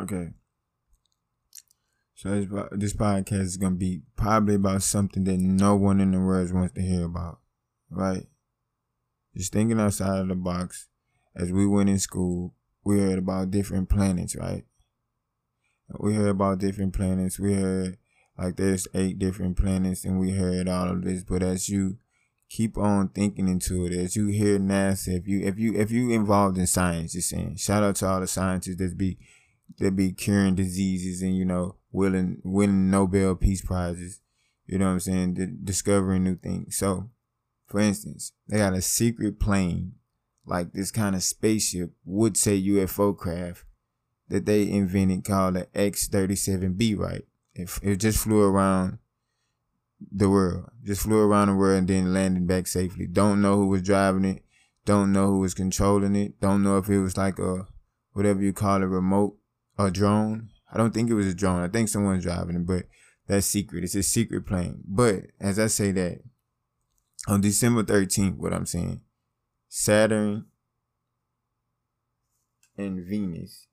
Okay. So this, this podcast is gonna be probably about something that no one in the world wants to hear about, right? Just thinking outside of the box. As we went in school, we heard about different planets, right? We heard about different planets. We heard like there's eight different planets, and we heard all of this. But as you keep on thinking into it, as you hear NASA, if you if you if you involved in science, just saying, shout out to all the scientists that be that be curing diseases and you know winning winning Nobel Peace Prizes. You know what I'm saying? discovering new things. So, for instance, they got a secret plane, like this kind of spaceship, would say UFO craft that they invented called the X-37B, right? It, it just flew around the world, just flew around the world and then landed back safely. Don't know who was driving it. Don't know who was controlling it. Don't know if it was like a, whatever you call it, remote, a drone. I don't think it was a drone. I think someone's driving it, but that's secret. It's a secret plane. But as I say that, on December 13th, what I'm saying, Saturn and Venus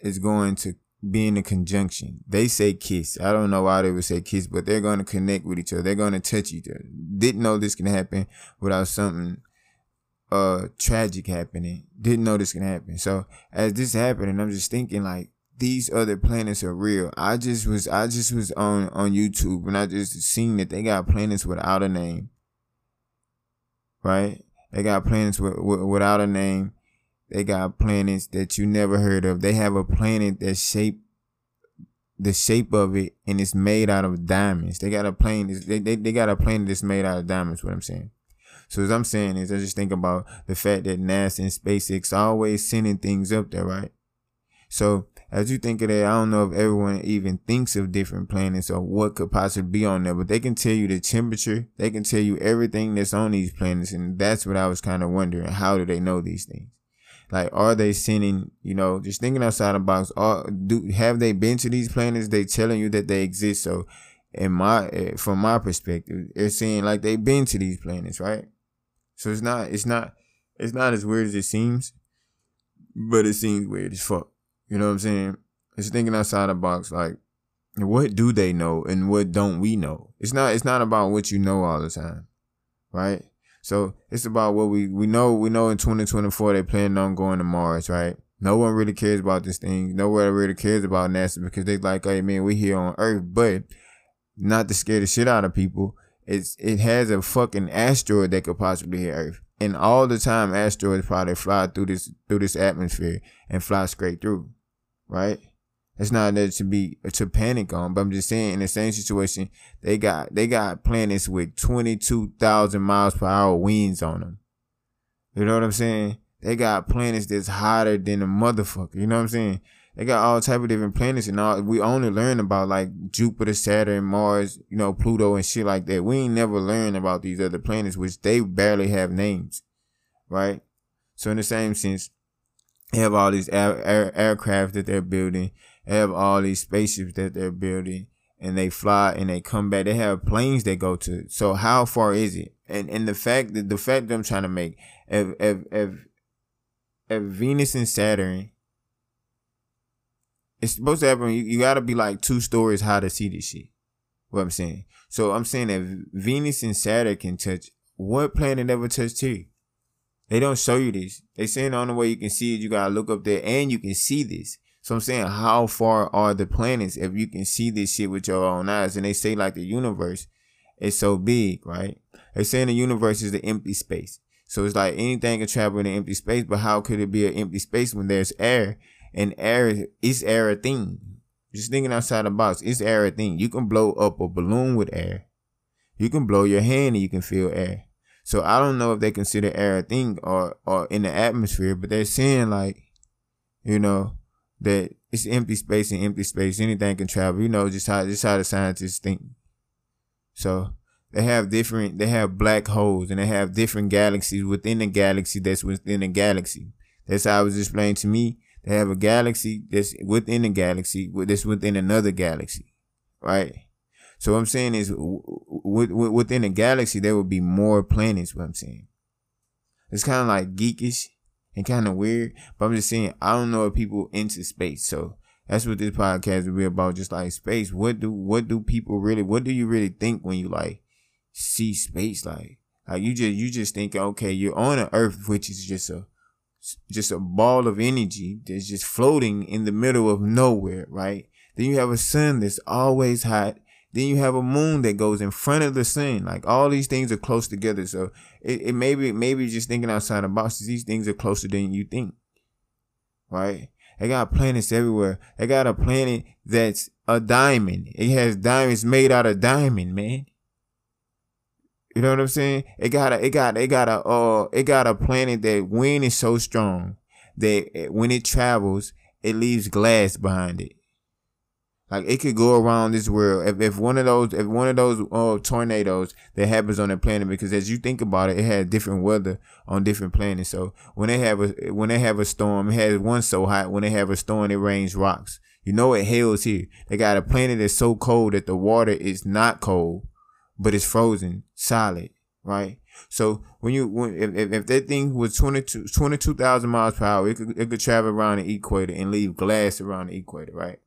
is going to be in a conjunction. They say kiss. I don't know why they would say kiss, but they're going to connect with each other. They're going to touch each other. Didn't know this can happen without something uh tragic happening. Didn't know this can happen. So as this happening, I'm just thinking like these other planets are real. I just was I just was on on YouTube and I just seen that they got planets without a name. Right? They got planets with, with, without a name they got planets that you never heard of. They have a planet that's shaped the shape of it and it's made out of diamonds. They got a plane. They, they, they got a planet that's made out of diamonds. What I'm saying. So as I'm saying is, I just think about the fact that NASA and SpaceX always sending things up there, right? So as you think of that, I don't know if everyone even thinks of different planets or what could possibly be on there, but they can tell you the temperature. They can tell you everything that's on these planets, and that's what I was kind of wondering. How do they know these things? Like, are they sending, you know, just thinking outside the box, are, do, have they been to these planets? They telling you that they exist. So, in my, eh, from my perspective, they're saying like they've been to these planets, right? So it's not, it's not, it's not as weird as it seems, but it seems weird as fuck. You know what I'm saying? It's thinking outside the box, like, what do they know and what don't we know? It's not, it's not about what you know all the time, right? So it's about what we we know. We know in 2024 they plan on going to Mars, right? No one really cares about this thing. No one really cares about NASA because they like, hey man, we here on Earth, but not to scare the shit out of people. It's it has a fucking asteroid that could possibly hit Earth, and all the time asteroids probably fly through this through this atmosphere and fly straight through, right? It's not that to be to panic on, but I'm just saying in the same situation, they got they got planets with 22,000 miles per hour winds on them. You know what I'm saying? They got planets that's hotter than a motherfucker. You know what I'm saying? They got all type of different planets and all. We only learn about like Jupiter, Saturn, Mars, you know, Pluto and shit like that. We ain't never learned about these other planets, which they barely have names, right? So in the same sense, they have all these air, air, aircraft that they're building They have all these spaceships that they're building and they fly and they come back. They have planes they go to. So how far is it? And and the fact that the fact that I'm trying to make if if if, if Venus and Saturn it's supposed to happen. You, you got to be like two stories high to see this shit. What I'm saying. So I'm saying that Venus and Saturn can touch. What planet ever touched here? They don't show you this. They saying the only way you can see it, you gotta look up there and you can see this. So I'm saying, how far are the planets if you can see this shit with your own eyes? And they say like the universe is so big, right? They're saying the universe is the empty space. So it's like anything can travel in an empty space, but how could it be an empty space when there's air? And air is air thing. Just thinking outside the box, is air thing. You can blow up a balloon with air. You can blow your hand and you can feel air. So I don't know if they consider air a thing or or in the atmosphere, but they're saying like, you know, that it's empty space and empty space. Anything can travel. You know, just how just how the scientists think. So they have different they have black holes and they have different galaxies within the galaxy that's within the galaxy. That's how it was explained to me. They have a galaxy that's within a galaxy that's within another galaxy. Right? So what I'm saying is within a galaxy there would be more planets, what I'm saying. It's kind of like geekish and kind of weird. But I'm just saying, I don't know if people into space. So that's what this podcast will be about. Just like space. What do what do people really? What do you really think when you like see space? Like like you just you just think okay, you're on an Earth, which is just a just a ball of energy that's just floating in the middle of nowhere, right? Then you have a sun that's always hot. Then you have a moon that goes in front of the sun. Like all these things are close together. So it, it maybe maybe just thinking outside the box. These things are closer than you think. Right? They got planets everywhere. They got a planet that's a diamond. It has diamonds made out of diamond, man. You know what I'm saying? It got a, it got, it got a, uh, it got a planet that wind is so strong that when it travels, it leaves glass behind it. Like it could go around this world. If, if one of those, if one of those uh, tornadoes that happens on the planet, because as you think about it, it has different weather on different planets. So when they have a when they have a storm, it has one so hot. When they have a storm, it rains rocks. You know it hails here. They got a planet that's so cold that the water is not cold but it's frozen solid, right? So when you when if, if that thing was 22 22,000 miles per hour, it could it could travel around the equator and leave glass around the equator, right?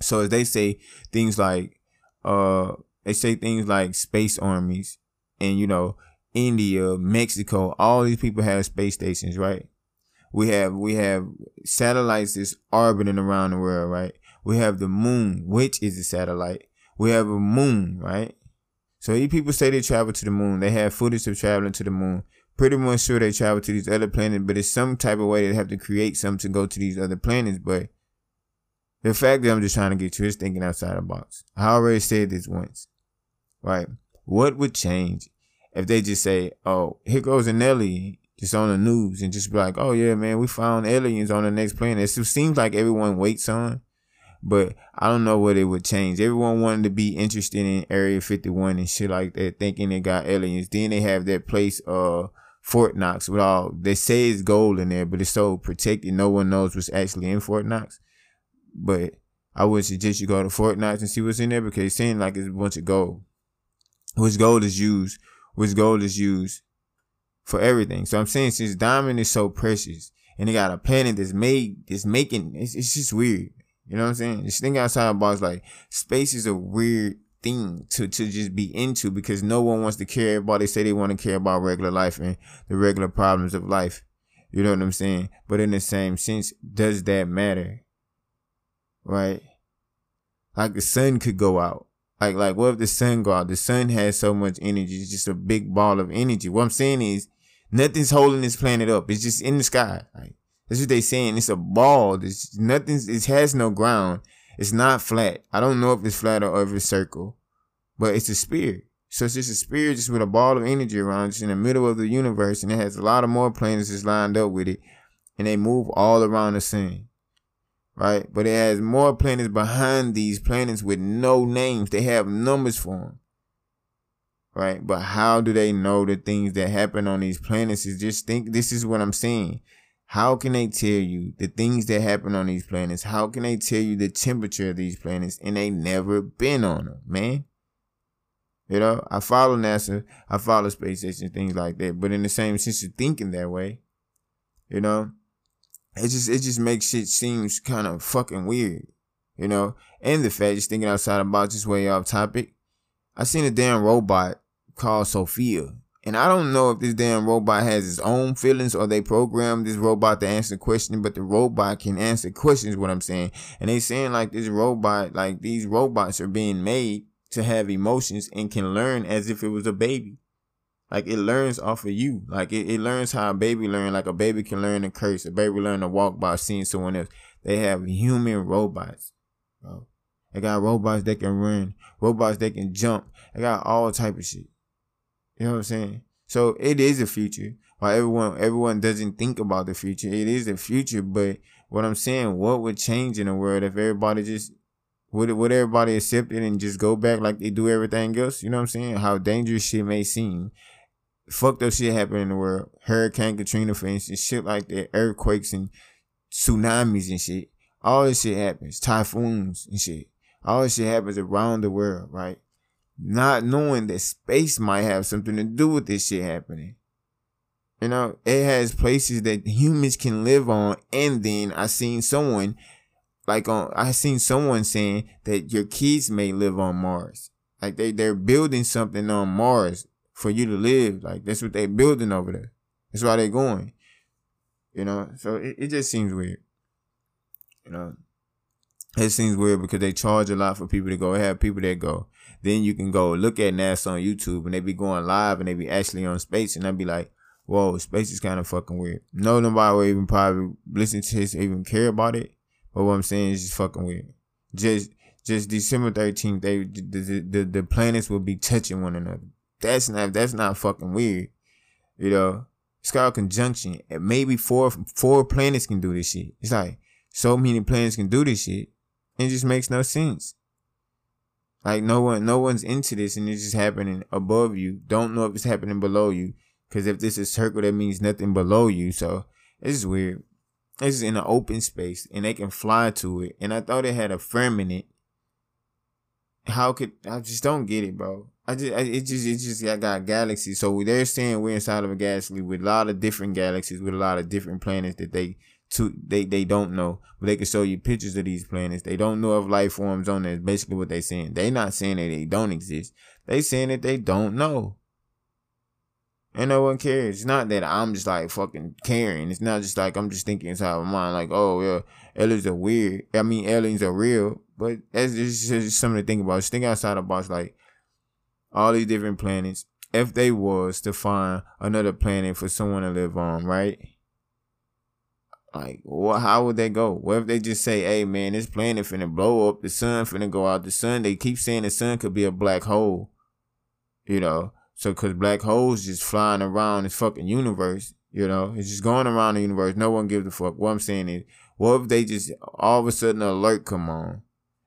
So as they say things like uh they say things like space armies and you know India, Mexico, all these people have space stations, right? We have we have satellites that's orbiting around the world, right? We have the moon, which is a satellite we have a moon, right? So these people say they travel to the moon. They have footage of traveling to the moon. Pretty much sure they travel to these other planets, but it's some type of way they have to create something to go to these other planets. But the fact that I'm just trying to get you is thinking outside the box. I already said this once, right? What would change if they just say, "Oh, here goes an alien," just on the news, and just be like, "Oh yeah, man, we found aliens on the next planet." It seems like everyone waits on but I don't know what it would change. Everyone wanted to be interested in Area 51 and shit like that, thinking they got aliens. Then they have that place, uh, Fort Knox with all, they say it's gold in there, but it's so protected. No one knows what's actually in Fort Knox. But I would suggest you go to Fort Knox and see what's in there because it seems like it's a bunch of gold. Which gold is used, which gold is used for everything. So I'm saying since diamond is so precious and they got a planet that's made, that's making, it's, it's just weird. You know what I'm saying? Just think outside the box. Like space is a weird thing to to just be into because no one wants to care about. They say they want to care about regular life and the regular problems of life. You know what I'm saying? But in the same sense, does that matter? Right? Like the sun could go out. Like like what if the sun go out? The sun has so much energy. It's just a big ball of energy. What I'm saying is nothing's holding this planet up. It's just in the sky. Like that's what they saying. It's a ball. It's nothing. It has no ground. It's not flat. I don't know if it's flat or if it's circle, but it's a sphere. So it's just a sphere just with a ball of energy around. It's in the middle of the universe, and it has a lot of more planets just lined up with it, and they move all around the sun. Right, but it has more planets behind these planets with no names. They have numbers for them right? But how do they know the things that happen on these planets? Is just think this is what I'm saying. How can they tell you the things that happen on these planets? How can they tell you the temperature of these planets and they never been on them, man? You know, I follow NASA, I follow space station, things like that. But in the same sense of thinking that way, you know, it just it just makes shit seems kind of fucking weird, you know. And the fact just thinking outside box, just way off topic. I seen a damn robot called Sophia and I don't know if this damn robot has its own feelings or they programmed this robot to answer questions, but the robot can answer questions, what I'm saying. And they saying like this robot, like these robots are being made to have emotions and can learn as if it was a baby. Like it learns off of you. Like it, it learns how a baby learn. Like a baby can learn to curse. A baby learn to walk by seeing someone else. They have human robots. Bro. They got robots that can run. Robots that can jump. They got all type of shit. You know what I'm saying? So it is the future. While everyone everyone doesn't think about the future, it is the future. But what I'm saying, what would change in the world if everybody just would would everybody accept it and just go back like they do everything else? You know what I'm saying? How dangerous shit may seem. Fucked up shit happen in the world. Hurricane Katrina, for instance, shit like that, earthquakes and tsunamis and shit. All this shit happens. Typhoons and shit. All this shit happens around the world, right? Not knowing that space might have something to do with this shit happening. You know, it has places that humans can live on. And then I seen someone like on I seen someone saying that your kids may live on Mars. Like they they're building something on Mars for you to live. Like that's what they're building over there. That's why they're going. You know, so it, it just seems weird. You know, it seems weird because they charge a lot for people to go. Have people that go. Then you can go look at NASA on YouTube and they be going live and they be actually on space and I'd be like, whoa, space is kind of fucking weird. No, nobody will even probably listen to this, even care about it. But what I'm saying is just fucking weird. Just just December 13th, they the, the, the planets will be touching one another. That's not that's not fucking weird. You know, it's called conjunction. Maybe four four planets can do this shit. It's like so many planets can do this shit. It just makes no sense. Like no one, no one's into this, and it's just happening above you. Don't know if it's happening below you, because if this is circle, that means nothing below you. So it's weird. It's in an open space, and they can fly to it. And I thought it had a firmament. How could I just don't get it, bro? I just I, it just it just I got galaxies. So they're saying we're inside of a galaxy with a lot of different galaxies with a lot of different planets that they to they they don't know, but they can show you pictures of these planets. They don't know of life forms on there. Basically, what they're saying. They're not saying that they don't exist. They saying that they don't know. And no one cares. It's not that I'm just like fucking caring. It's not just like I'm just thinking inside of my mind, like, oh yeah, aliens are weird. I mean, aliens are real, but that's just something to think about. Just think outside the box, like all these different planets. If they was to find another planet for someone to live on, right? Like, what? How would they go? What if they just say, "Hey, man, this planet finna blow up. The sun finna go out. The sun." They keep saying the sun could be a black hole. You know, so cause black holes just flying around this fucking universe. You know, it's just going around the universe. No one gives a fuck. What I'm saying is, what if they just all of a sudden alert come on,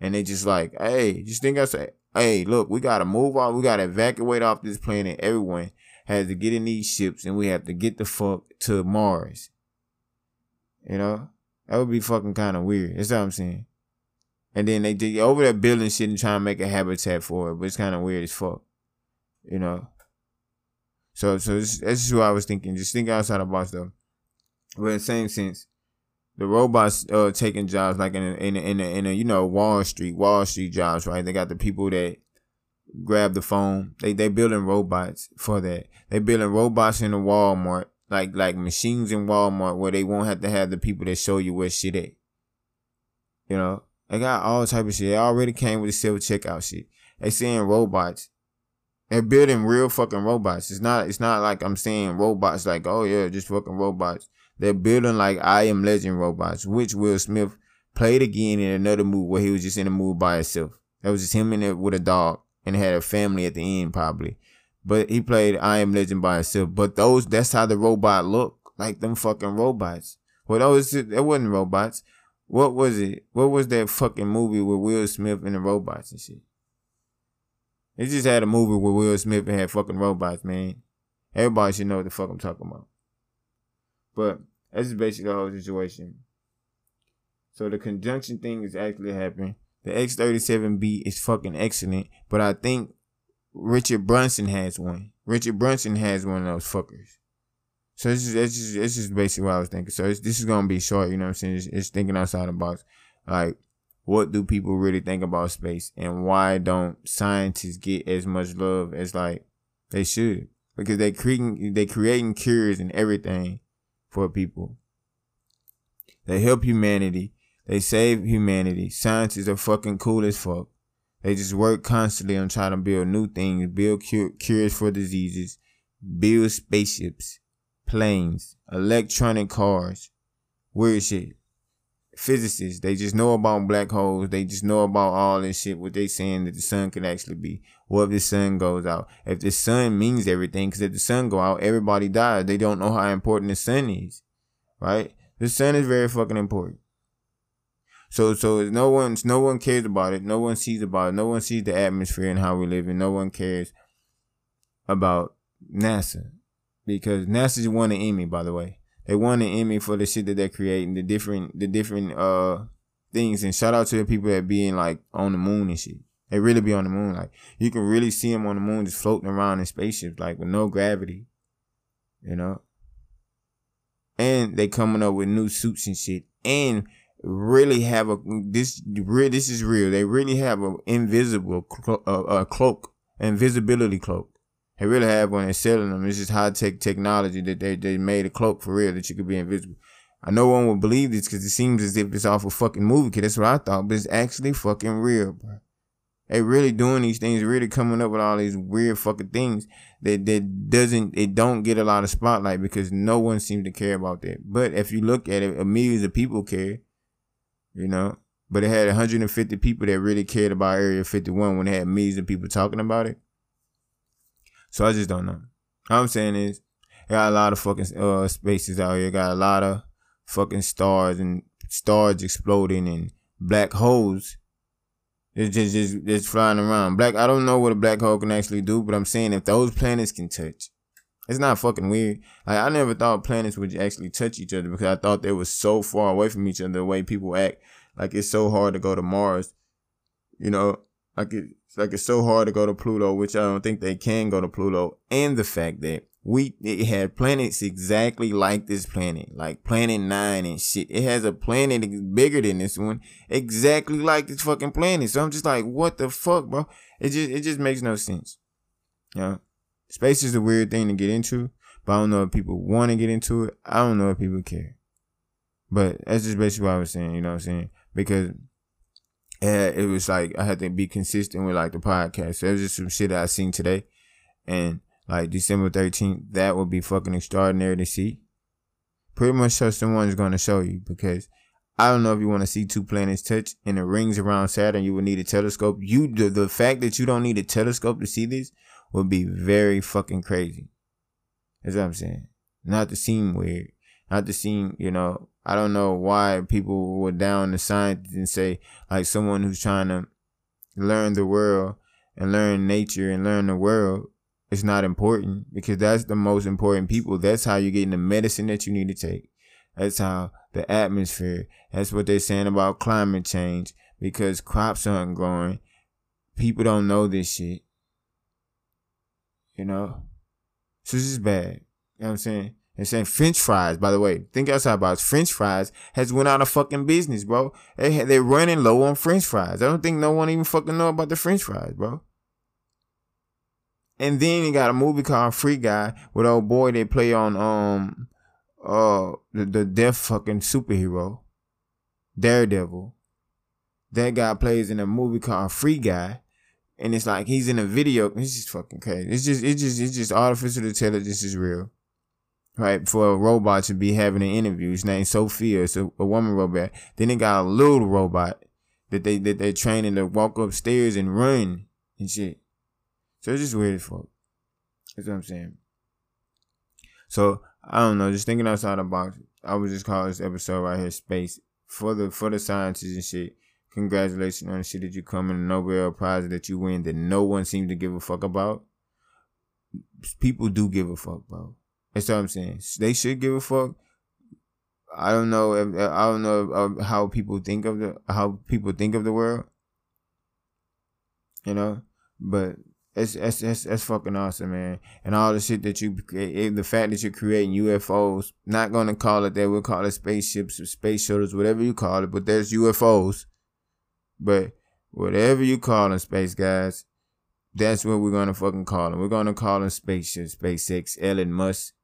and they just like, "Hey, just think I say, hey, look, we gotta move off, We gotta evacuate off this planet. Everyone has to get in these ships, and we have to get the fuck to Mars." You know, that would be fucking kind of weird. That's what I'm saying. And then they dig over there building shit and trying to make a habitat for it, but it's kind of weird as fuck. You know. So so this is what I was thinking. Just think outside the box though. But in the same sense, the robots uh taking jobs like in a, in a, in a, in a you know Wall Street Wall Street jobs right. They got the people that grab the phone. They they building robots for that. They building robots in the Walmart like like machines in Walmart where they won't have to have the people that show you where shit at. You know, they got all type of shit. They already came with the self checkout shit. They seeing robots. They're building real fucking robots. It's not. It's not like I'm seeing robots like oh yeah, just fucking robots. They're building like I Am Legend robots, which Will Smith played again in another movie where he was just in a movie by himself. That was just him in it with a dog and had a family at the end probably. But he played I Am Legend by himself. But those, that's how the robot look, like them fucking robots. Well, those, it wasn't robots. What was it? What was that fucking movie with Will Smith and the robots and shit? They just had a movie with Will Smith and had fucking robots, man. Everybody should know what the fuck I'm talking about. But that's basically the whole situation. So the conjunction thing is actually happening. The X37B is fucking excellent, but I think Richard Branson has one. Richard Branson has one of those fuckers. So this is it's just it's just basically what I was thinking. So this is gonna be short, you know what I'm saying? It's, it's thinking outside the box. Like, what do people really think about space, and why don't scientists get as much love as like they should? Because they creating they creating cures and everything for people. They help humanity. They save humanity. Scientists are fucking cool as fuck. They just work constantly on trying to build new things, build cure, cures for diseases, build spaceships, planes, electronic cars, weird shit. Physicists, they just know about black holes. They just know about all this shit. What they saying that the sun can actually be. What if the sun goes out? If the sun means everything, because if the sun go out, everybody dies. They don't know how important the sun is, right? The sun is very fucking important. So so no one's no one cares about it. No one sees about it. No one sees the atmosphere and how we live, and no one cares about NASA because NASA won an Emmy. By the way, they won an Emmy for the shit that they're creating, the different the different uh things. And shout out to the people that being like on the moon and shit. They really be on the moon. Like you can really see them on the moon just floating around in spaceships, like with no gravity. You know, and they coming up with new suits and shit, and really have a this real this is real. They really have an invisible clo- uh, cloak, invisibility cloak. They really have one and selling them. It's just high tech technology that they, they made a cloak for real that you could be invisible. I know one would believe this because it seems as if it's off a fucking movie. Cause that's what I thought, but it's actually fucking real, bro. They really doing these things, really coming up with all these weird fucking things that that doesn't it don't get a lot of spotlight because no one seems to care about that. But if you look at it, millions of people care, you know. But it had 150 people that really cared about Area 51 when it had millions of people talking about it. So I just don't know. All I'm saying is, got a lot of fucking uh, spaces out here. Got a lot of fucking stars and stars exploding and black holes. It's just just just flying around. Black. I don't know what a black hole can actually do, but I'm saying if those planets can touch, it's not fucking weird. Like I never thought planets would actually touch each other because I thought they were so far away from each other. The way people act, like it's so hard to go to Mars. You know, like it's like it's so hard to go to Pluto, which I don't think they can go to Pluto, and the fact that we it had planets exactly like this planet, like Planet Nine and shit. It has a planet bigger than this one, exactly like this fucking planet. So I'm just like, what the fuck, bro? It just it just makes no sense. You know, space is a weird thing to get into, but I don't know if people want to get into it. I don't know if people care. But that's just basically what I was saying. You know what I'm saying? Because uh, it was like I had to be consistent with like the podcast. So it was just some shit I seen today, and like December 13th, that would be fucking extraordinary to see. Pretty much so someone's gonna show you because I don't know if you want to see two planets touch in the rings around Saturn, you would need a telescope. You the, the fact that you don't need a telescope to see this would be very fucking crazy. That's what I'm saying. Not to seem weird. Not to seem, you know, I don't know why people were down the science and say like someone who's trying to learn the world and learn nature and learn the world is not important because that's the most important people. That's how you're getting the medicine that you need to take. That's how the atmosphere. That's what they're saying about climate change because crops aren't growing. People don't know this shit. You know? So this is bad. You know what I'm saying? And saying French fries, by the way, think outside box. French fries has went out of fucking business, bro. They they're running low on French fries. I don't think no one even fucking know about the French fries, bro. And then you got a movie called Free Guy with old boy they play on um uh the, the deaf fucking superhero, Daredevil. That guy plays in a movie called Free Guy. And it's like he's in a video. It's just fucking crazy. It's just it's just it's just artificial intelligence is real right? For a robot to be having an interview. His name's Sophia. It's a, a woman robot. Then they got a little robot that they that they're training to walk upstairs and run and shit. So it's just weird as fuck. That's what I'm saying. So I don't know, just thinking outside the box. I would just call this episode right here space for the for the scientists and shit. Congratulations on the shit that you come in the Nobel Prize that you win that no one seems to give a fuck about. People do give a fuck, bro. That's what I'm saying. They should give a fuck. I don't know. If, uh, I don't know uh, how people think of the how people think of the world. You know, but it's it's it's, it's fucking awesome, man. And all the shit that you create, eh, eh, the fact that you're creating UFOs, not gonna call it that. We'll call it spaceships or space shuttles, whatever you call it. But there's UFOs. But whatever you call them, space guys, that's what we're gonna fucking call them. We're gonna call them spaceships, SpaceX, Elon Musk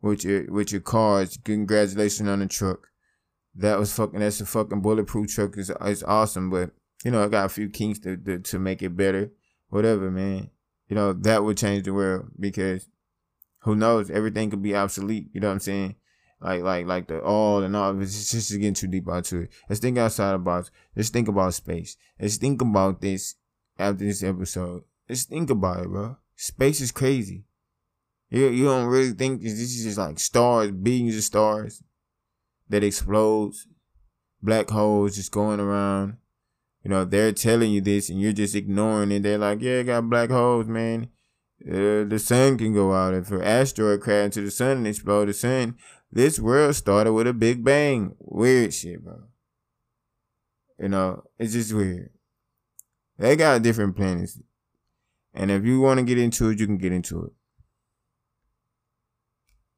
with your with your cars. Congratulations on the truck. That was fucking. That's a fucking bulletproof truck. It's, it's awesome, but you know I got a few kinks to, to to make it better. Whatever, man. You know that would change the world because who knows? Everything could be obsolete. You know what I'm saying? Like like like the all and all. It's just getting too deep into it. Let's think outside the box. Let's think about space. Let's think about this after this episode. Let's think about it, bro. Space is crazy. You you don't really think this is just like stars, billions of stars that explodes, black holes just going around. You know, they're telling you this and you're just ignoring it. They're like, yeah, got black holes, man. Uh, the sun can go out. If an asteroid crash into the sun and explode the sun, this world started with a big bang. Weird shit, bro. You know, it's just weird. They got different planets. And if you want to get into it, you can get into it.